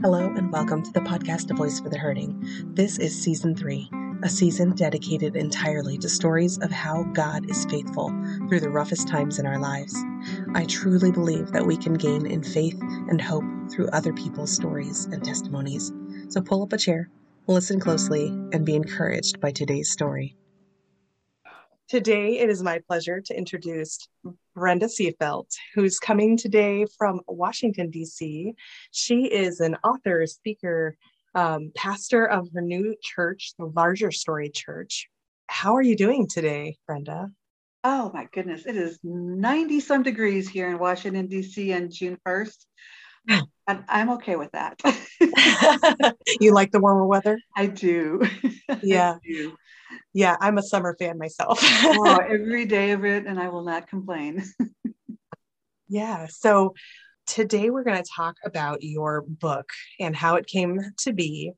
Hello, and welcome to the podcast A Voice for the Hurting. This is season three, a season dedicated entirely to stories of how God is faithful through the roughest times in our lives. I truly believe that we can gain in faith and hope through other people's stories and testimonies. So pull up a chair, listen closely, and be encouraged by today's story. Today, it is my pleasure to introduce Brenda Seefeldt, who's coming today from Washington, D.C. She is an author, speaker, um, pastor of her new church, the Larger Story Church. How are you doing today, Brenda? Oh my goodness, it is 90 some degrees here in Washington, D.C. on June 1st. And I'm okay with that. you like the warmer weather? I do. Yeah. I do yeah, I'm a summer fan myself. oh, every day of it, and I will not complain. yeah. So today we're going to talk about your book and how it came to be.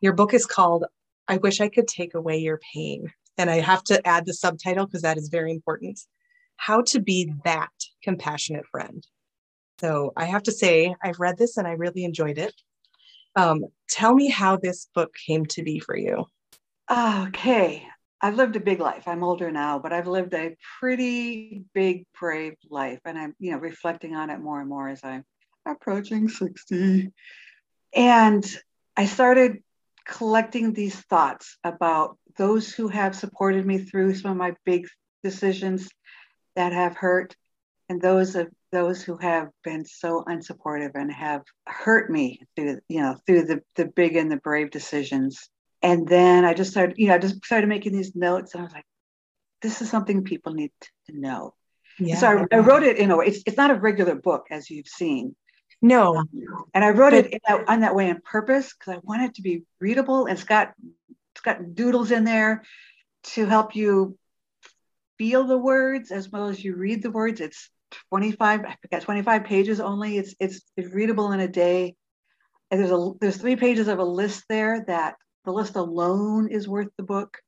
Your book is called I Wish I Could Take Away Your Pain. And I have to add the subtitle because that is very important How to Be That Compassionate Friend. So I have to say, I've read this and I really enjoyed it. Um, tell me how this book came to be for you. Ah, okay. I've lived a big life. I'm older now, but I've lived a pretty big, brave life. And I'm, you know, reflecting on it more and more as I'm approaching 60. And I started collecting these thoughts about those who have supported me through some of my big decisions that have hurt and those of those who have been so unsupportive and have hurt me through you know through the the big and the brave decisions and then I just started, you know, I just started making these notes, and I was like, this is something people need to know. Yeah. So I, I, wrote it in a way. It's, it's not a regular book, as you've seen. No. Um, and I wrote but, it that, on that way on purpose because I want it to be readable. And it's got it's got doodles in there to help you feel the words as well as you read the words. It's 25, I got 25 pages only. It's it's, it's readable in a day. And there's a there's three pages of a list there that the list alone is worth the book.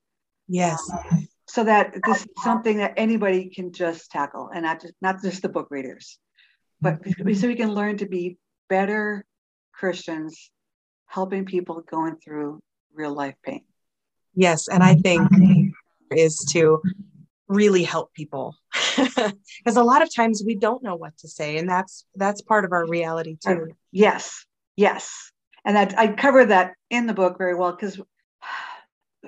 Yes. Um, so that this is something that anybody can just tackle and not just not just the book readers, but mm-hmm. so we can learn to be better Christians, helping people going through real life pain. Yes, and I think is to really help people because a lot of times we don't know what to say and that's that's part of our reality too yes yes and that I cover that in the book very well because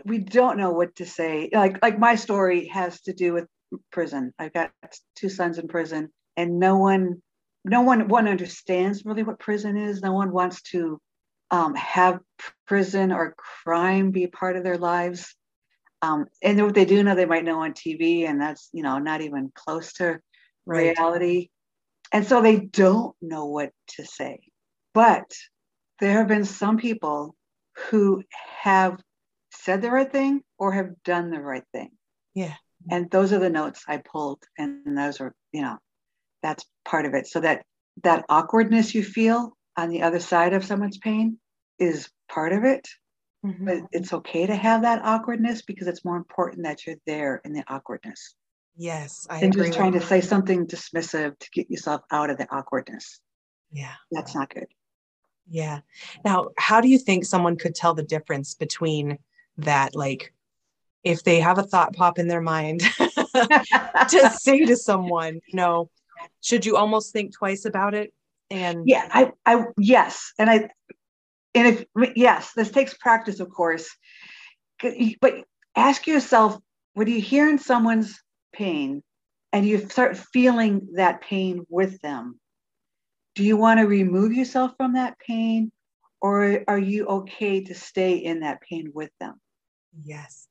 we don't know what to say. Like like my story has to do with prison. I've got two sons in prison, and no one no one one understands really what prison is. No one wants to um, have prison or crime be part of their lives. Um, and what they do know, they might know on TV, and that's you know not even close to right. reality. And so they don't know what to say. But there have been some people who have said the right thing or have done the right thing. Yeah. And those are the notes I pulled. And those are, you know, that's part of it. So that that awkwardness you feel on the other side of someone's pain is part of it. Mm-hmm. But it's okay to have that awkwardness because it's more important that you're there in the awkwardness. Yes, I than just trying to say something dismissive to get yourself out of the awkwardness. Yeah, that's not good. Yeah. Now, how do you think someone could tell the difference between that, like, if they have a thought pop in their mind to say to someone, you know, should you almost think twice about it? And yeah, I, I, yes. And I, and if, yes, this takes practice, of course, but ask yourself, when you hear in someone's pain and you start feeling that pain with them, do you want to remove yourself from that pain or are you okay to stay in that pain with them? Yes.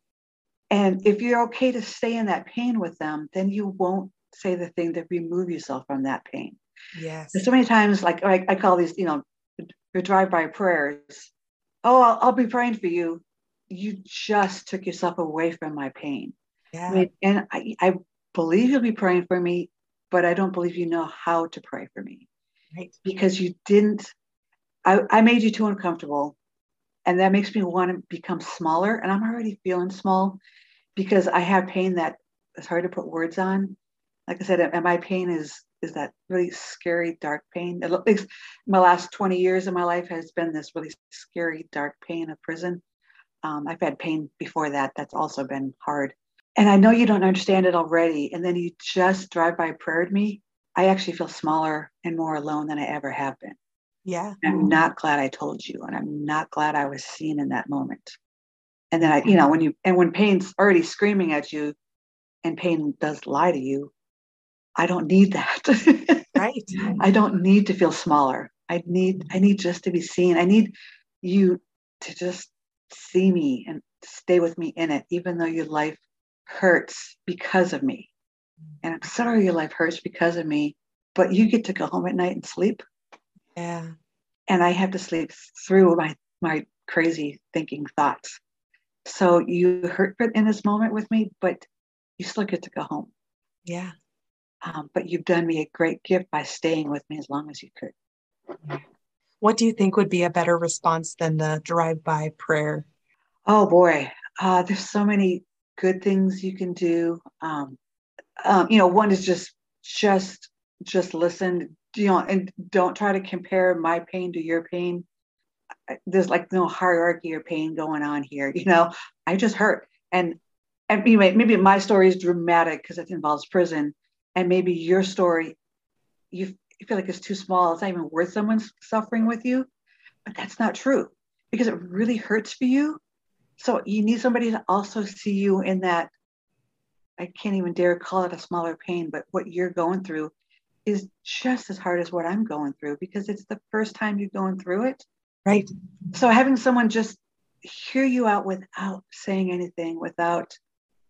And if you're okay to stay in that pain with them, then you won't say the thing that remove yourself from that pain. Yes. so many times, like I, I call these, you know, the drive-by prayers. Oh, I'll, I'll, be praying for you. You just took yourself away from my pain. Yeah. Right? And I, I believe you'll be praying for me, but I don't believe you know how to pray for me right? Because you didn't, I, I made you too uncomfortable. And that makes me want to become smaller. And I'm already feeling small because I have pain that is hard to put words on. like I said, and my pain is is that really scary dark pain. At least my last 20 years of my life has been this really scary dark pain of prison. Um, I've had pain before that. That's also been hard. And I know you don't understand it already. And then you just drive by prayer me. I actually feel smaller and more alone than I ever have been. Yeah. I'm not glad I told you, and I'm not glad I was seen in that moment. And then I, you know, when you and when pain's already screaming at you, and pain does lie to you, I don't need that. right. I don't need to feel smaller. I need I need just to be seen. I need you to just see me and stay with me in it, even though your life hurts because of me. And I'm sorry your life hurts because of me, but you get to go home at night and sleep. Yeah. And I have to sleep through my my crazy thinking thoughts. So you hurt in this moment with me, but you still get to go home. Yeah. Um, but you've done me a great gift by staying with me as long as you could. What do you think would be a better response than the drive-by prayer? Oh boy, uh, there's so many good things you can do. Um, um, you know, one is just just just listen you know, and don't try to compare my pain to your pain. There's like no hierarchy or pain going on here. You know, I just hurt. And and anyway, maybe my story is dramatic because it involves prison. And maybe your story, you, you feel like it's too small. It's not even worth someone's suffering with you. But that's not true because it really hurts for you. So you need somebody to also see you in that. I can't even dare call it a smaller pain, but what you're going through is just as hard as what I'm going through because it's the first time you're going through it. Right. So having someone just hear you out without saying anything, without,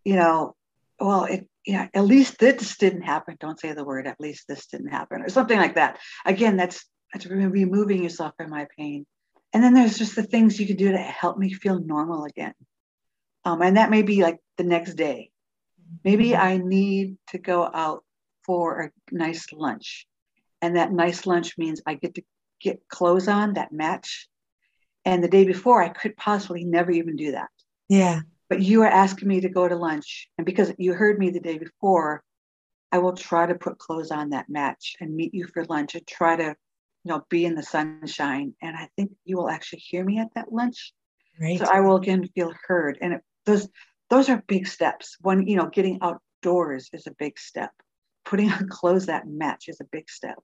you know, well, it, yeah, at least this didn't happen. Don't say the word, at least this didn't happen, or something like that. Again, that's, that's removing yourself from my pain. And then there's just the things you can do to help me feel normal again. Um, and that may be like the next day. Maybe. I need to go out for a nice lunch. And that nice lunch means I get to get clothes on that match. And the day before, I could possibly never even do that. Yeah. But you are asking me to go to lunch. And because you heard me the day before, I will try to put clothes on that match and meet you for lunch and try to, you know, be in the sunshine. And I think you will actually hear me at that lunch. Right. So I will again feel heard. And it, those those are big steps. One, you know, getting outdoors is a big step putting on clothes that match is a big step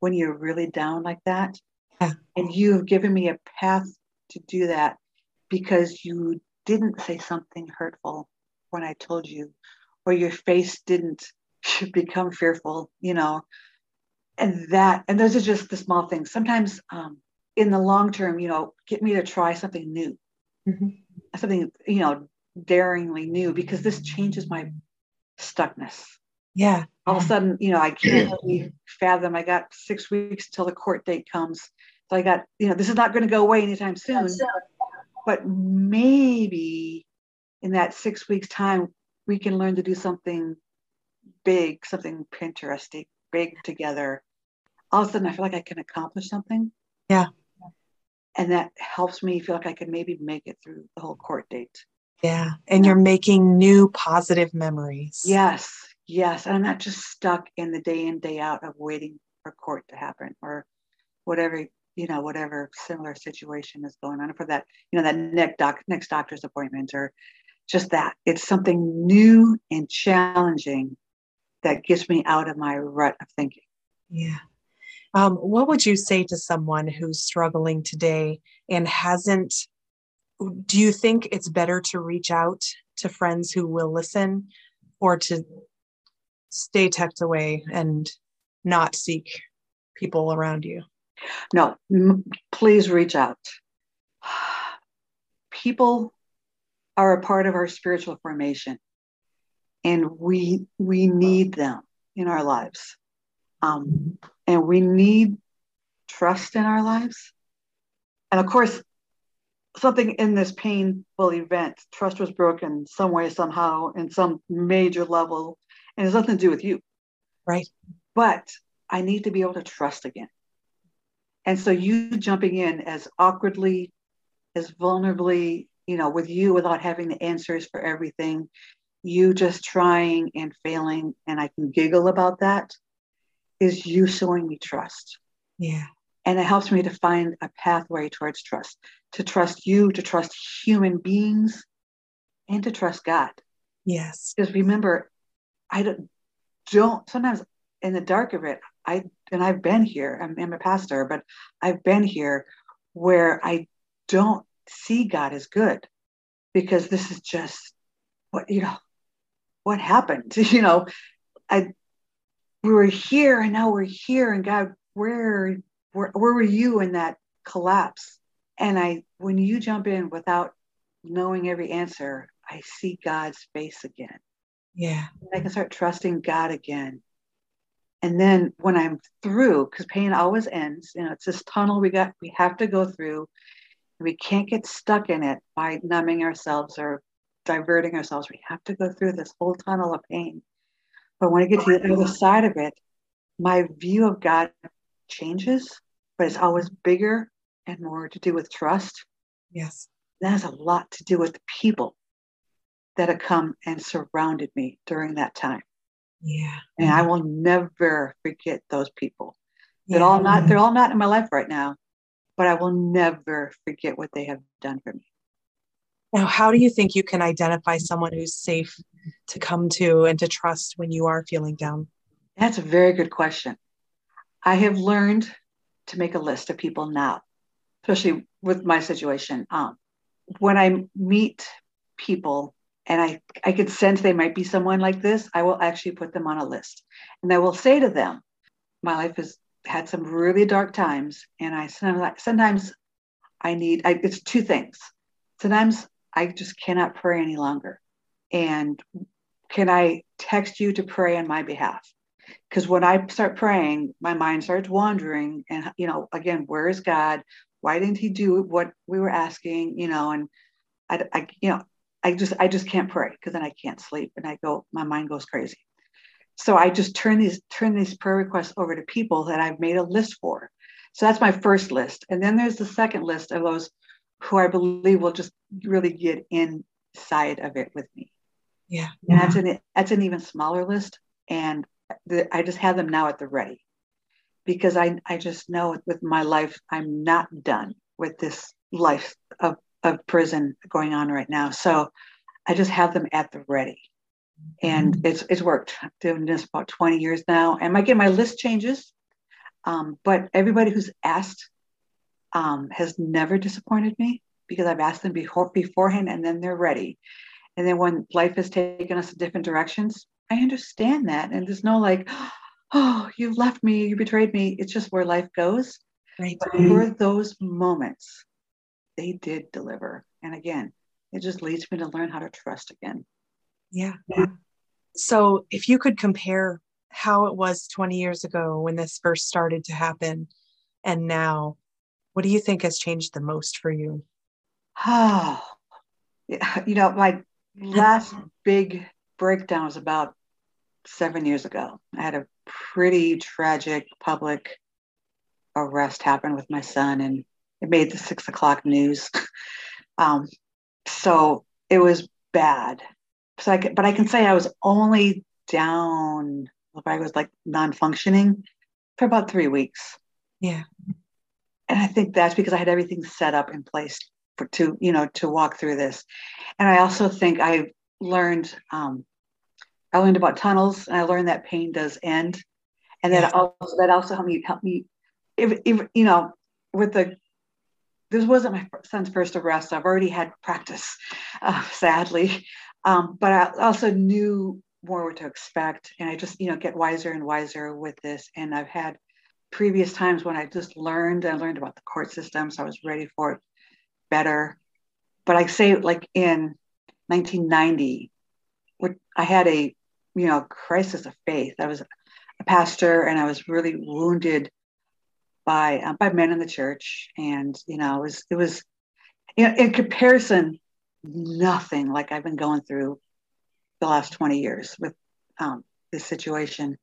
when you're really down like that. Yeah. And you have given me a path to do that because you didn't say something hurtful when I told you, or your face didn't become fearful, you know. And that, and those are just the small things. Sometimes um, in the long term, you know, get me to try something new, mm-hmm. something, you know, daringly new, because this changes my stuckness yeah. All of a sudden, you know, I can't really fathom. I got six weeks till the court date comes. So I got, you know, this is not going to go away anytime soon. But maybe in that six weeks time, we can learn to do something big, something Pinteresty, big together. All of a sudden, I feel like I can accomplish something. Yeah. And that helps me feel like I can maybe make it through the whole court date. Yeah. And you're making new positive memories. Yes. Yes, and I'm not just stuck in the day in day out of waiting for court to happen or whatever you know whatever similar situation is going on for that you know that next doc next doctor's appointment or just that it's something new and challenging that gets me out of my rut of thinking. Yeah. Um, what would you say to someone who's struggling today and hasn't? Do you think it's better to reach out to friends who will listen or to stay tucked away and not seek people around you? No, m- please reach out. People are a part of our spiritual formation, and we we need them in our lives, um, and we need trust in our lives. And of course, something in this painful event, trust was broken some way, somehow, in some major level and it has nothing to do with you. Right. But I need to be able to trust again. And so you jumping in as awkwardly, as vulnerably, you know, with you without having the answers for everything, you just trying and failing, and I can giggle about that, is you showing me trust. Yeah. And it helps me to find a pathway towards trust, to trust you, to trust human beings, and to trust God. Yes. Because remember, I don't, don't sometimes in the dark of it, I and I've been here. I'm, I'm a pastor, but I've been here where I don't see God as good because this is just what you know what happened you know i we were here and now we're here and god where where, where were you in that collapse? And i when you jump in without knowing every answer i see god's face again. Yeah. I can start trusting god again. And then when i'm through because pain always ends you know it's this tunnel we got we have to go through. We can't get stuck in it by numbing ourselves or diverting ourselves. We have to go through this whole tunnel of pain. But when I get to the other side of it, my view of God changes, but it's always bigger and more to do with trust. Yes. That has a lot to do with the people that have come and surrounded me during that time. Yeah. And I will never forget those people. They're yeah. all not they're all not in my life right now, but I will never forget what they have done for me. Now, how do you think you can identify someone who's safe to come to and to trust when you are feeling down? That's a very good question. I have learned to make a list of people now, especially with my situation. Um, when I meet people and I, I could sense they might be someone like this, I will actually put them on a list. And I will say to them, my life has had some really dark times. And I sometimes I need, I, it's two things. Sometimes I just cannot pray any longer. And can I text you to pray on my behalf? Because when I start praying, my mind starts wandering. And, you know, again, where is God? Why didn't he do what we were asking? You know, and I, I you know, I just, I just can't pray because then I can't sleep and I go, my mind goes crazy. So I just turn these, turn these prayer requests over to people that I've made a list for. So that's my first list. And then there's the second list of those who I believe will just really get inside of it with me. Yeah. And that's an that's an even smaller list. And I just have them now at the ready because I, I just know with my life, I'm not done with this life of, of prison going on right now. So I just have them at the ready. And mm-hmm. it's it's worked. I'm doing this about 20 years now. And again, my list changes. Um, but everybody who's asked um, has never disappointed me because I've asked them before beforehand and then they're ready. And then when life has taken us in different directions, I understand that. And there's no like, oh, you left me, you betrayed me. It's just where life goes. Right. But for those moments, they did deliver. And again, it just leads me to learn how to trust again. Yeah. yeah. So if you could compare how it was 20 years ago when this first started to happen and now, what do you think has changed the most for you? Oh, you know, my last big breakdown was about seven years ago. I had a pretty tragic public arrest happen with my son, and it made the six o'clock news. um, so it was bad. So I but I can say I was only down. I was like non-functioning for about three weeks. Yeah and I think that's because I had everything set up in place for to you know to walk through this, and I also think I learned um, I learned about tunnels, and I learned that pain does end, and that also that also helped me help me, if, if you know, with the this wasn't my son's first arrest. I've already had practice, uh, sadly, um, but I also knew more what to expect, and I just you know get wiser and wiser with this, and I've had previous times when I just learned, I learned about the court system, so I was ready for it better. But I say, like in 1990, I had a you know crisis of faith. I was a pastor, and I was really wounded by uh, by men in the church, and you know, it was it was you know, in comparison, nothing like I've been going through the last 20 years with um, this situation.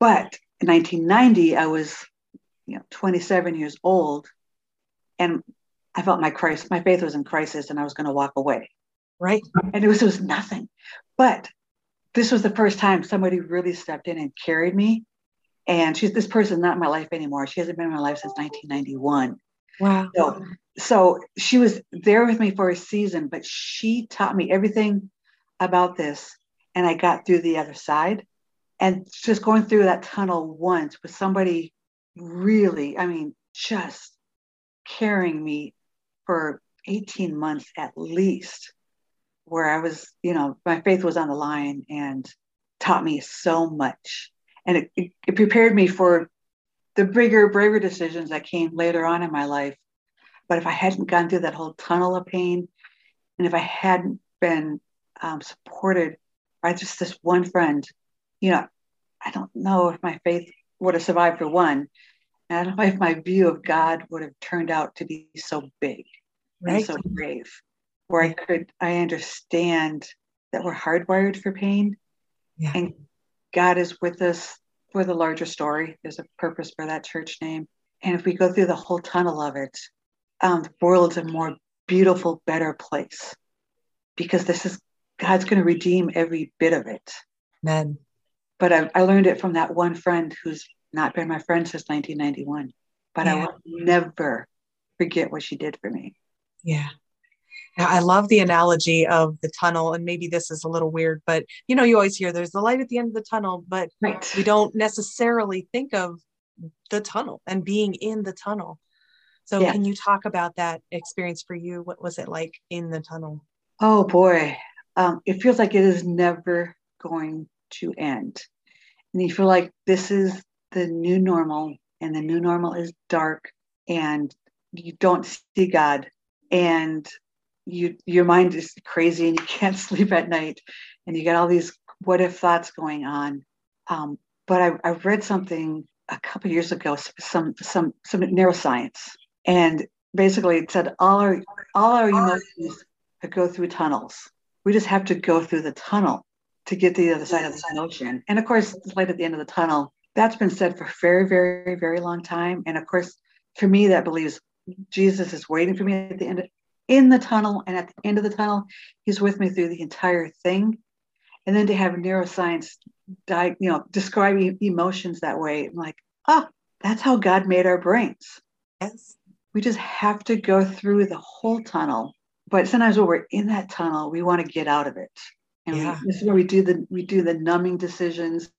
But in 1990, I was, you know, 27 years old, and I felt my crisis, my faith was in crisis, and I was going to walk away. Right. And it was, it was nothing. But this was the first time somebody really stepped in and carried me. And she's this person not in my life anymore. She hasn't been in my life since 1991. Wow. So, so she was there with me for a season, but she taught me everything about this. And I got through the other side. And just going through that tunnel once with somebody really, I mean, just carrying me for 18 months at least, where I was, you know, my faith was on the line and taught me so much. And it, it, it prepared me for the bigger, braver decisions that came later on in my life. But if I hadn't gone through that whole tunnel of pain, and if I hadn't been um, supported by just this one friend, you know, I don't know if my faith would have survived for one. And I don't know if my view of God would have turned out to be so big right. and so brave, where I could, I understand that we're hardwired for pain. Yeah. And God is with us for the larger story. There's a purpose for that church name. And if we go through the whole tunnel of it, um, the world's a more beautiful, better place because this is God's going to redeem every bit of it. Amen. But I, I, learned it from that one friend who's not been my friend since 1991. But yeah. I will never forget what she did for me. Yeah. I love the analogy of the tunnel, and maybe this is a little weird, but you know, you always hear there's the light at the end of the tunnel, but right. we don't necessarily think of the tunnel and being in the tunnel. So, yeah. can you talk about that experience for you? What was it like in the tunnel? Oh boy, um, it feels like it is never going to end. And you feel like this is the new normal, and the new normal is dark, and you don't see God and you your mind is crazy and you can't sleep at night and you get all these what if thoughts going on. Um, but I, I read something a couple years ago some some some neuroscience and basically it said all our all our emotions go through tunnels. We just have to go through the tunnel to get to the other side of the ocean. And of course the light at the end of the tunnel. That's been said for very very very long time. And of course for me that believes Jesus is waiting for me at the end, of, in the tunnel, and at the end of the tunnel, He's with me through the entire thing. And then to have neuroscience, di- you know, describe emotions that way, I'm like, oh, that's how God made our brains. Yes, we just have to go through the whole tunnel. But sometimes when we're in that tunnel, we want to get out of it. And yeah. we, this is where we do the we do the numbing decisions,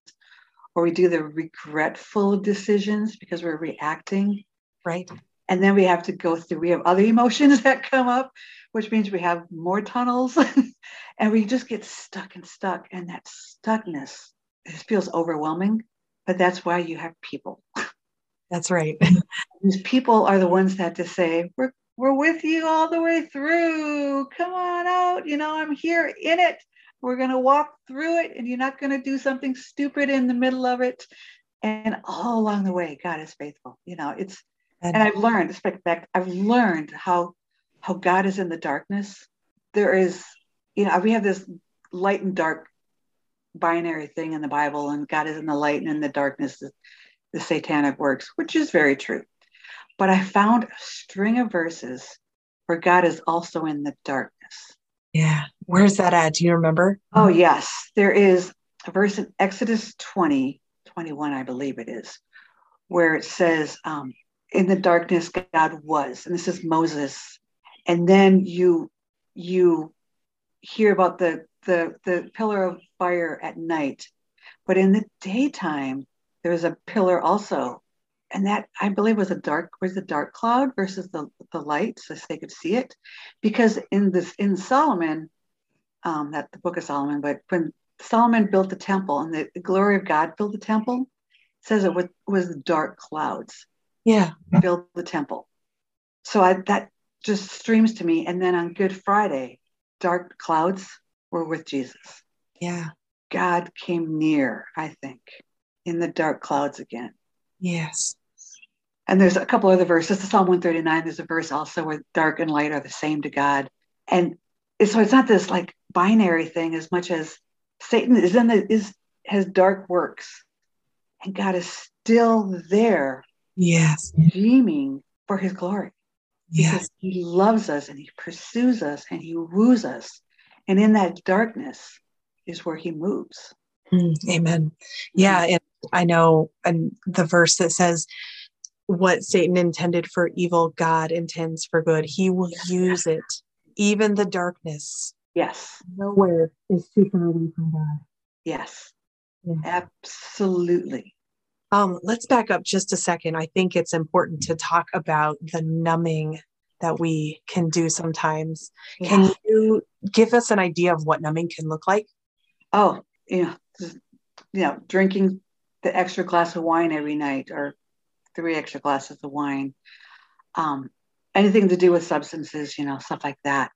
or we do the regretful decisions because we're reacting. Right. And then we have to go through, we have other emotions that come up, which means we have more tunnels and we just get stuck and stuck. And that stuckness it feels overwhelming, but that's why you have people. That's right. These people are the ones that to say, we're, we're with you all the way through. Come on out. You know, I'm here in it. We're going to walk through it and you're not going to do something stupid in the middle of it. And all along the way, God is faithful. You know, it's and, and I've learned, back, I've learned how how God is in the darkness. There is, you know, we have this light and dark binary thing in the Bible, and God is in the light and in the darkness, the, the satanic works, which is very true. But I found a string of verses where God is also in the darkness. Yeah. Where's that at? Do you remember? Oh, yes. There is a verse in Exodus 20, 21, I believe it is, where it says, um, in the darkness God was. And this is Moses. And then you you hear about the the the pillar of fire at night. But in the daytime, there was a pillar also. And that I believe was a dark was a dark cloud versus the, the light, so they could see it. Because in this in Solomon, um, that the book of Solomon, but when Solomon built the temple and the, the glory of God filled the temple, says it was, was dark clouds yeah. Build the temple. So I, that just streams to me. And then on good friday dark clouds were with jesus. Yeah. God came near i think in the dark clouds again. Yes. And there's a couple other verses. The psalm 139 there's a verse also where dark and light are the same to god. And so it's not this like binary thing as much as satan is in the is has dark works. And god is still there Yes. Dreaming for his glory. Yes. He loves us and he pursues us and he woos us. And in that darkness is where he moves. Mm, amen. Yeah. And I know, and the verse that says, what Satan intended for evil, God intends for good. He will use it, even the darkness. Yes. Nowhere is too far away from God. Yes. Yeah. Absolutely. Um, let's back up just a second. I think it's important to talk about the numbing that we can do sometimes. Yeah. Can you give us an idea of what numbing can look like? Oh, yeah. You know, drinking the extra glass of wine every night or three extra glasses of wine. Um, anything to do with substances, you know, stuff like that.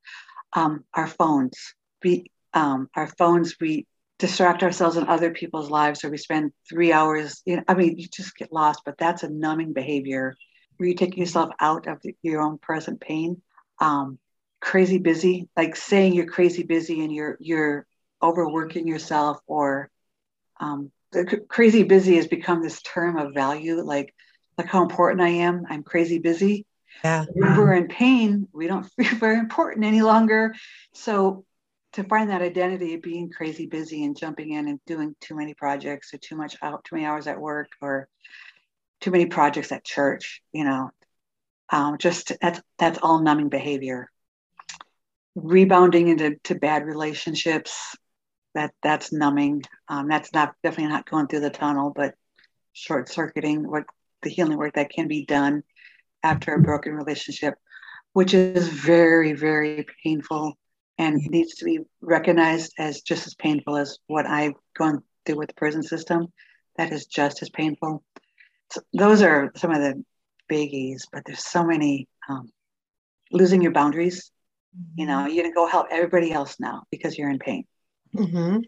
Um, our phones, we, um, our phones, we distract ourselves in other people's lives or we spend three hours, you know, I mean, you just get lost, but that's a numbing behavior where you take yourself out of the, your own present pain. Um, crazy busy, like saying you're crazy busy and you're, you're overworking yourself or um, crazy busy has become this term of value, like like how important I am. I'm crazy busy. Yeah. When we're in pain, we don't feel very important any longer. So to find that identity of being crazy busy and jumping in and doing too many projects or too much out, too many hours at work or too many projects at church, you know, um, just that's that's all numbing behavior. Rebounding into to bad relationships, that that's numbing. Um, that's not definitely not going through the tunnel, but short circuiting what the healing work that can be done after a broken relationship, which is very, very painful and needs to be recognized as just as painful as what I've gone through with the prison system. That is just as painful. So those are some of the biggies, but there's so many. Um, losing your boundaries. You know, you're gonna go help everybody else now because you're in pain. Mm-hmm.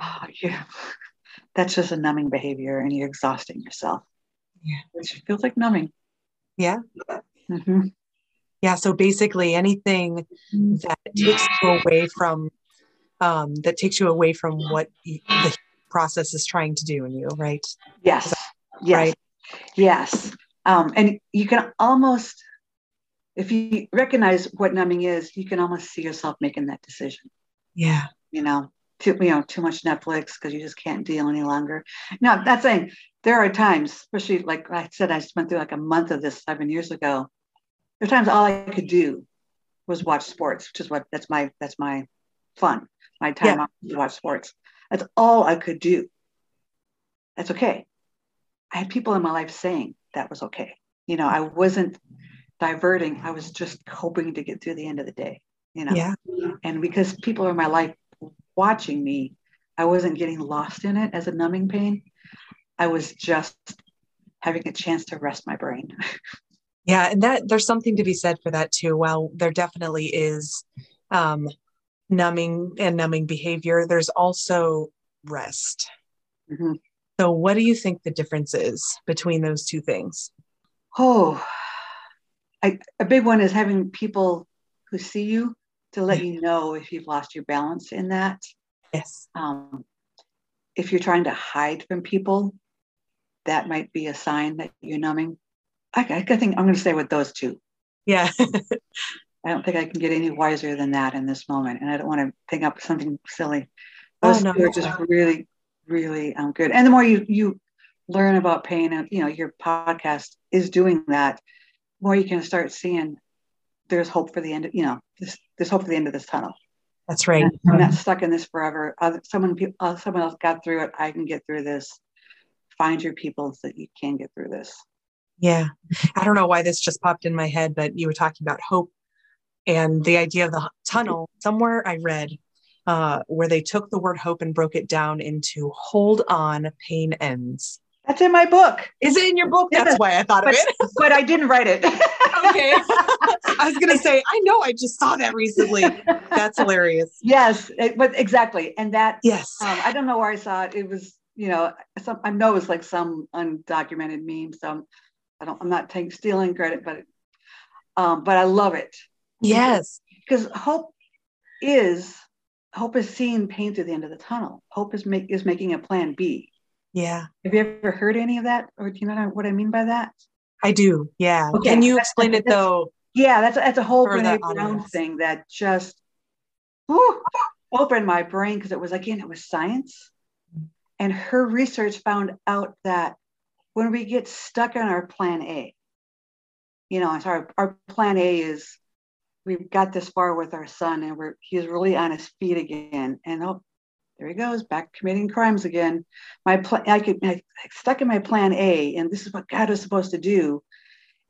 Oh, yeah. That's just a numbing behavior and you're exhausting yourself. Yeah. Which feels like numbing. Yeah. Mm-hmm. Yeah. So basically anything that takes you away from um, that takes you away from what the process is trying to do in you, right? Yes. Yes. Right? Yes. Um, and you can almost, if you recognize what numbing is, you can almost see yourself making that decision. Yeah. You know, too you know too much Netflix because you just can't deal any longer. Now that's saying there are times, especially like I said, I went through like a month of this seven years ago. Times all I could do was watch sports, which is what that's my that's my fun, my time yeah. to watch sports. That's all I could do. That's okay. I had people in my life saying that was okay. You know, I wasn't diverting. I was just hoping to get through the end of the day. You know, yeah. And because people are in my life watching me, I wasn't getting lost in it as a numbing pain. I was just having a chance to rest my brain. yeah, and that there's something to be said for that too. While there definitely is um, numbing and numbing behavior, there's also rest. Mm-hmm. So, what do you think the difference is between those two things? Oh, I, a big one is having people who see you to let you know if you've lost your balance in that. Yes. Um, if you're trying to hide from people, that might be a sign that you're numbing. I, I think I'm going to stay with those two. Yeah. I don't think I can get any wiser than that in this moment. And I don't want to pick up something silly. Oh, those oh, no, two are just really, really um, good. And the more you, you learn about pain and, you know, your podcast is doing that, more you can start seeing there's hope for the end of, you know, this, there's hope for the end of this tunnel. That's right. I'm not stuck in this forever. Uh, someone, uh, someone else got through it. I can get through this. Find your people so that you can get through this. Yeah. I don't know why this just popped in my head, but you were talking about hope and the idea of the tunnel. Somewhere I read uh, where they took the word hope and broke it down into hold on, pain ends. That's in my book. Is it in your book? That's why I thought but, of it. but I didn't write it. okay. I was going to say, I know I just saw that recently. That's hilarious. Yes, it, but exactly. And that, yes. Um, I don't know where I saw it. It was, you know, some, I know it's like some undocumented meme. So I don't, I'm not taking stealing credit, but, um, but I love it. Yes. Because, hope is, hope is seeing pain through the end of the tunnel. Hope is make, is making a plan B yeah. Have you ever heard any of that? Or do you know what I mean by that? I do. Yeah. Okay. Can you explain it though? Yeah, that's that's a whole Brene Brown thing that just whew, opened my brain because it was again, it was science. And her research found out that when we get stuck on our plan A, you know, our, our plan A is we've got this far with our son and we're he's really on his feet again. And oh, there he goes, back committing crimes again. My plan I could I stuck in my plan A, and this is what God is supposed to do,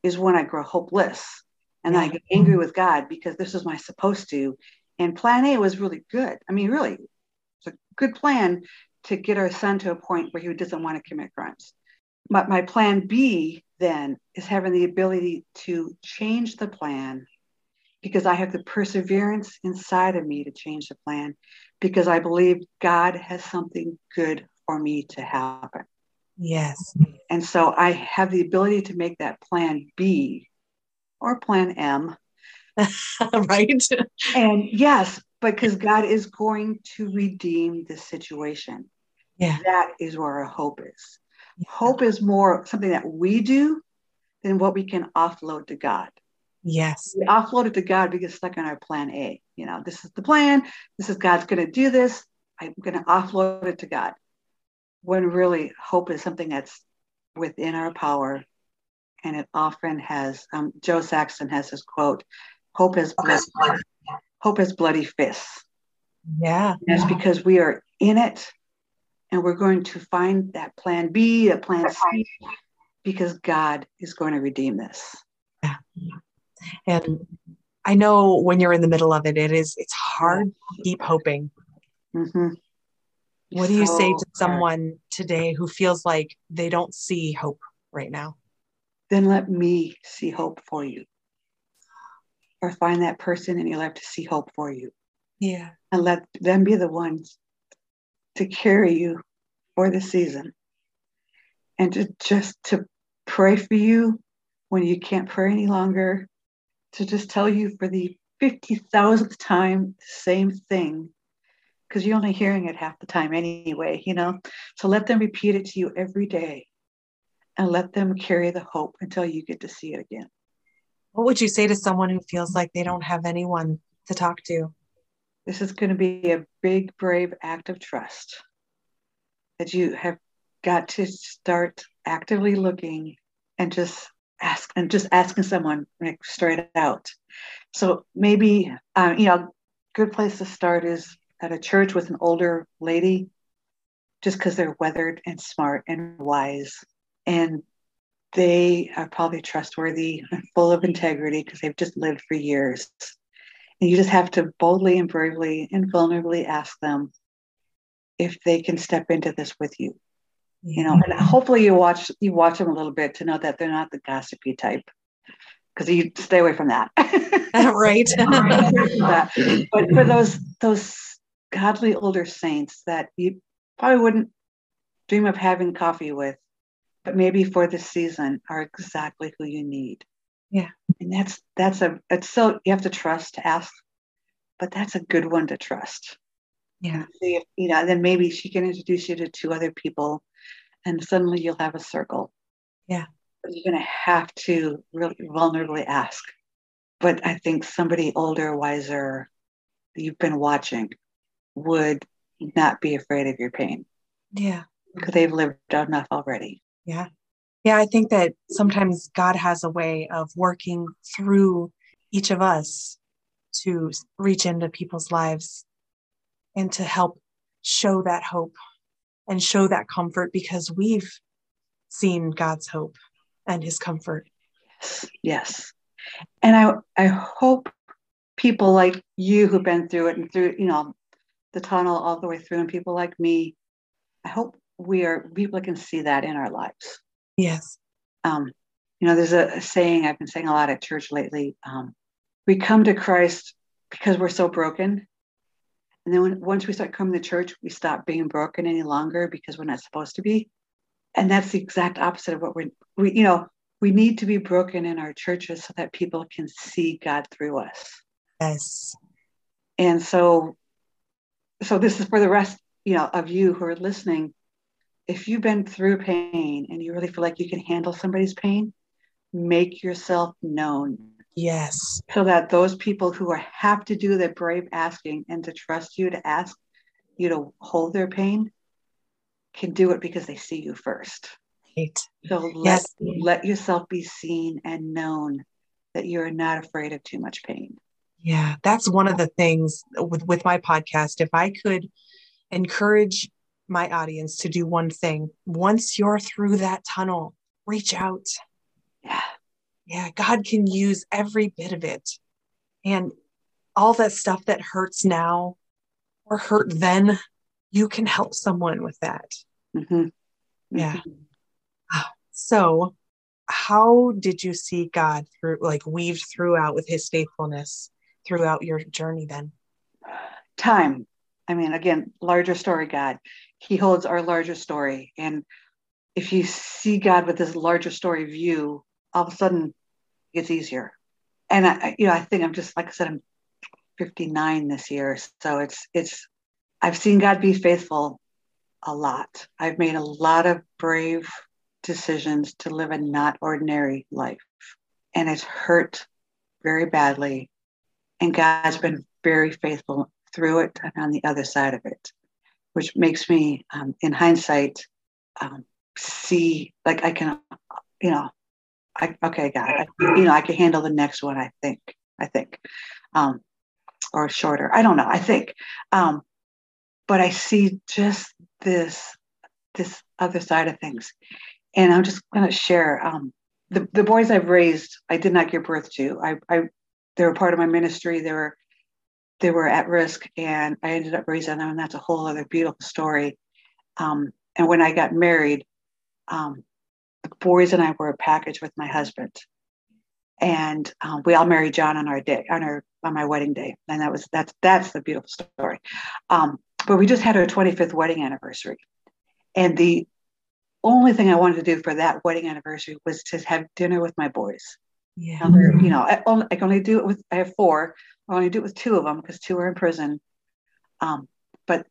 is when I grow hopeless and yeah. I get angry with God because this is my supposed to. And plan A was really good. I mean, really, it's a good plan to get our son to a point where he doesn't want to commit crimes. But my plan B then is having the ability to change the plan because I have the perseverance inside of me to change the plan because I believe God has something good for me to happen. Yes. And so I have the ability to make that plan B or plan M. right. And yes, because God is going to redeem the situation. Yeah. That is where our hope is. Yeah. Hope is more something that we do than what we can offload to God. Yes. We offload it to God, we get stuck on our plan A. You know, this is the plan. This is God's going to do this. I'm going to offload it to God. When really hope is something that's within our power. And it often has, um, Jo Saxton has this quote, hope is bloody, hope is bloody fists. Yeah. And it's because we are in it and we're going to find that plan B, a plan C, because God is going to redeem this. Yeah. And I know when you're in the middle of it, it is it's hard to keep hoping. Mm-hmm. What do you so say to someone today who feels like they don't see hope right now? Then let me see hope for you. Or find that person in your life to see hope for you. Yeah. And let them be the ones to carry you for the season. And to just to pray for you when you can't pray any longer to just tell you for the 50,000th time the same thing because you're only hearing it half the time anyway, you know? So let them repeat it to you every day and let them carry the hope until you get to see it again. What would you say to someone who feels like they don't have anyone to talk to? This is going to be a big, brave act of trust that you have got to start actively looking and just ask and just asking someone like straight out. So maybe um, you know, good place to start is at a church with an older lady, just because they're weathered and smart and wise, and they are probably trustworthy and full of integrity because they've just lived for years. And you just have to boldly and bravely and vulnerably ask them if they can step into this with you you know and mm-hmm. hopefully you watch you watch them a little bit to know that they're not the gossipy type because you stay away from that. Right. But for those those godly older saints that you probably wouldn't dream of having coffee with but maybe for this season are exactly who you need yeah and that's that's a it's so you have to trust to ask but that's a good one to trust yeah you know then maybe she can introduce you to two other people and suddenly you'll have a circle. Yeah. But you're going to have to really vulnerably ask. But I think somebody older, wiser, you've been watching would not be afraid of your pain. Yeah. Because they've lived enough already. Yeah. Yeah. I think that sometimes God has a way of working through each of us to reach into people's lives and to help show that hope and show that comfort because we've seen God's hope and his comfort. Yes. Yes. And I I hope people like you who've been through it and through, you know, the tunnel all the way through and people like me, I hope we are people can see that in our lives. Yes. Um, you know, there's a, a saying I've been saying a lot at church lately. Um, we come to Christ because we're so broken and then when, once we start coming to church, we stop being broken any longer because we're not supposed to be. And that's the exact opposite of what we're, we, you know, we need to be broken in our churches so that people can see God through us. Yes. And so, so this is for the rest, you know, of you who are listening. If you've been through pain and you really feel like you can handle somebody's pain, make yourself known Yes. So that those people who are have to do the brave asking and to trust you to ask you to hold their pain can do it because they see you first. Right. So let, Yes. let yourself be seen and known that you're not afraid of too much pain. Yeah, that's one of the things with with my podcast. If I could encourage my audience to do one thing, once you're through that tunnel, reach out. Yeah. Yeah, God can use every bit of it. And all that stuff that hurts now or hurt then, you can help someone with that. Mhm. Yeah. Mhm. So, how did you see God through like weaved throughout with his faithfulness throughout your journey then? Time. I mean, again, larger story, God. He holds our larger story. And if you see God with this larger story view, all of a sudden it gets easier. And I, you know, I think I'm just like I said, I'm 59 this year. So it's it's I've seen God be faithful a lot. I've made a lot of brave decisions to live a not ordinary life. And it's hurt very badly. And God's been very faithful through it and on the other side of it, which makes me, um, in hindsight, um, see like I can, you know, I okay, God, I, you know, I can handle the next one. I think, I think, um, or shorter. I don't know. I think, um, but I see just this this other side of things, and I'm just going to share. Um, the the boys I've raised, I did not give birth to. I, I they were part of my ministry. They were they were at risk, and I ended up raising them, and that's a whole other beautiful story. Um, and when I got married, um, the boys and I were a package with my husband, and um, we all married John on our day on our on my wedding day, and that was that's that's the beautiful story. Um, but we just had our 25th wedding anniversary, and the only thing I wanted to do for that wedding anniversary was to have dinner with my boys. Yeah. You know, I, only, I can only do it with, I have four. I only do it with two of them because two are in prison. Um, but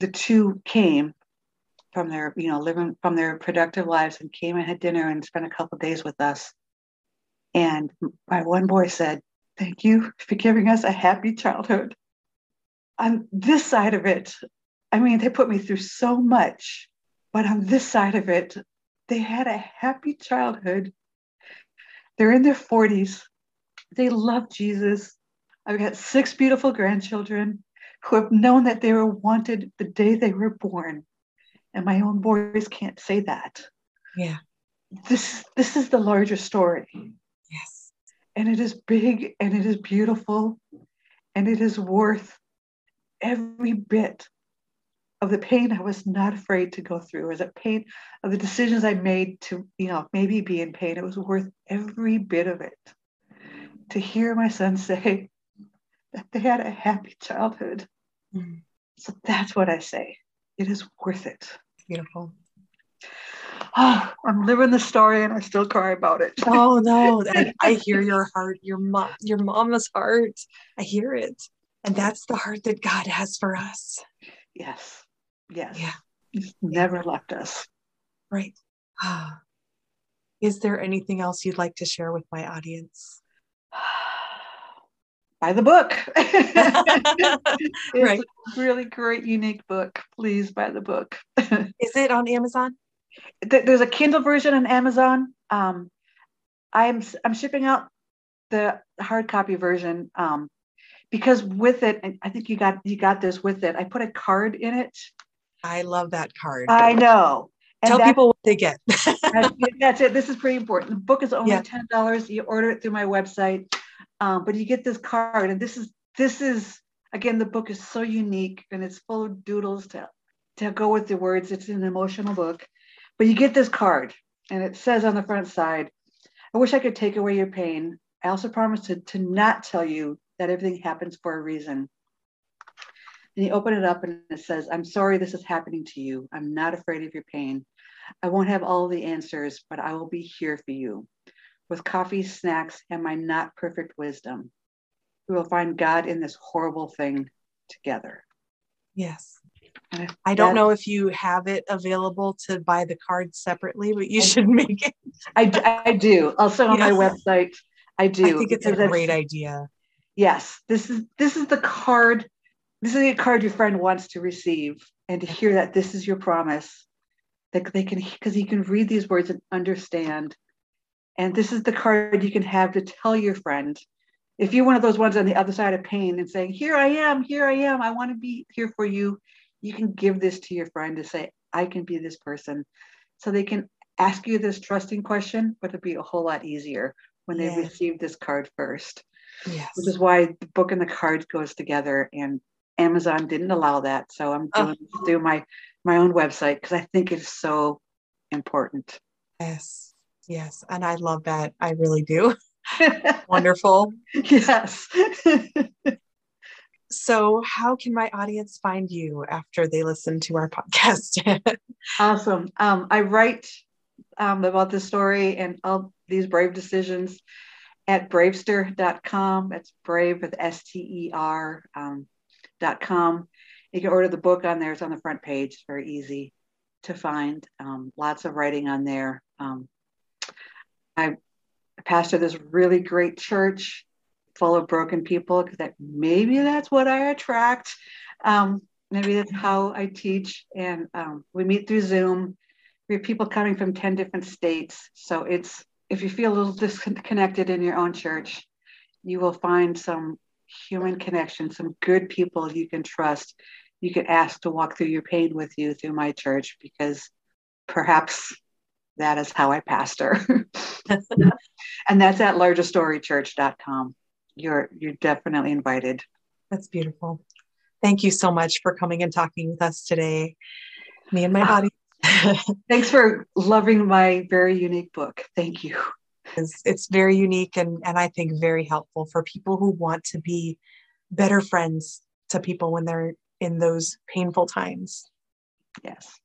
the two came from their, you know, living from their productive lives and came and had dinner and spent a couple of days with us. And my one boy said, Thank you for giving us a happy childhood. On this side of it, I mean, they put me through so much, but on this side of it, they had a happy childhood. They're in their 40s. They love Jesus. I've got six beautiful grandchildren who have known that they were wanted the day they were born. And my own boys can't say that. Yeah. This this is the larger story. Yes. And it is big and it is beautiful and it is worth every bit of the pain I was not afraid to go through, or the pain of the decisions I made to, you know, maybe be in pain. It was worth every bit of it. To hear my son say that they had a happy childhood. Mhm. So that's what I say. It is worth it. Beautiful. Oh, I'm living the story and I still cry about it. Oh no, I, I hear your heart, your mom, your mama's heart. I hear it. And that's the heart that God has for us. Yes. Yes. Yeah. He's never left us. Right. Ah. Is there anything else you'd like to share with my audience? Buy the book. it's Right. a really great, unique book. Please buy the book. Is it on Amazon? There's a Kindle version on Amazon. Um, I'm I'm shipping out the hard copy version um, because with it, and I think you got you got this with it. I put a card in it. I love that card. I know. And Tell that- people what they get. that's, that's it. This is pretty important. The book is only Yeah. ten dollars. You order it through my website, um, but you get this card, and this is this is again the book is so unique and it's full of doodles to to go with the words. It's an emotional book, but you get this card, and it says on the front side, "I wish I could take away your pain. I also promise to to not tell you that everything happens for a reason." And you open it up and it says, I'm sorry this is happening to you. I'm not afraid of your pain. I won't have all the answers, but I will be here for you with coffee, snacks, and my not perfect wisdom. We will find God in this horrible thing together. yes. I don't know if you have it available to buy the card separately, but you should make it. I, I do. Also on my website, I do. I think it's a great idea. Yes, this is this is the card. This is a card your friend wants to receive, and to hear that this is your promise, that they can because he can read these words and understand. And this is the card you can have to tell your friend. If you're one of those ones on the other side of pain and saying, "Here I am, here I am, I want to be here for you," you can give this to your friend to say, "I can be this person," so they can ask you this trusting question, but it'll be a whole lot easier when they receive this card first. Yes. Which is why the book and the card goes together. And Amazon didn't allow that. So I'm oh. doing oh. through my my own website because I think it's so important. Yes. Yes. And I love that. I really do. Wonderful. Yes. so how can my audience find you after they listen to our podcast? awesome. Um, I write um, about this story and all these brave decisions at bravester.com. That's brave with S T E R um, dot com. You can order the book on there. It's on the front page. It's very easy to find. Um, lots of writing on there. Um, I pastor this really great church full of broken people because that maybe that's what I attract. Um, maybe that's how I teach. And um, we meet through Zoom we have people coming from 10 different states. So it's, if you feel a little disconnected in your own church, you will find some human connection, some good people you can trust. You can ask to walk through your pain with you through my church because perhaps that is how I pastor. and that's at largerstorychurch.com. You're you're definitely invited. That's beautiful. Thank you so much for coming and talking with us today. Me and my ah. body Thanks for loving my very unique book. Thank you. It's, it's very unique and, and I think very helpful for people who want to be better friends to people when they're in those painful times. Yes.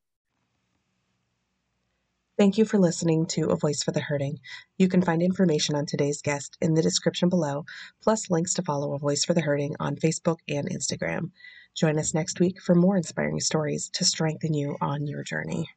Thank you for listening to A Voice for the Hurting. You can find information on today's guest in the description below, plus links to follow A Voice for the Hurting on Facebook and Instagram. Join us next week for more inspiring stories to strengthen you on your journey.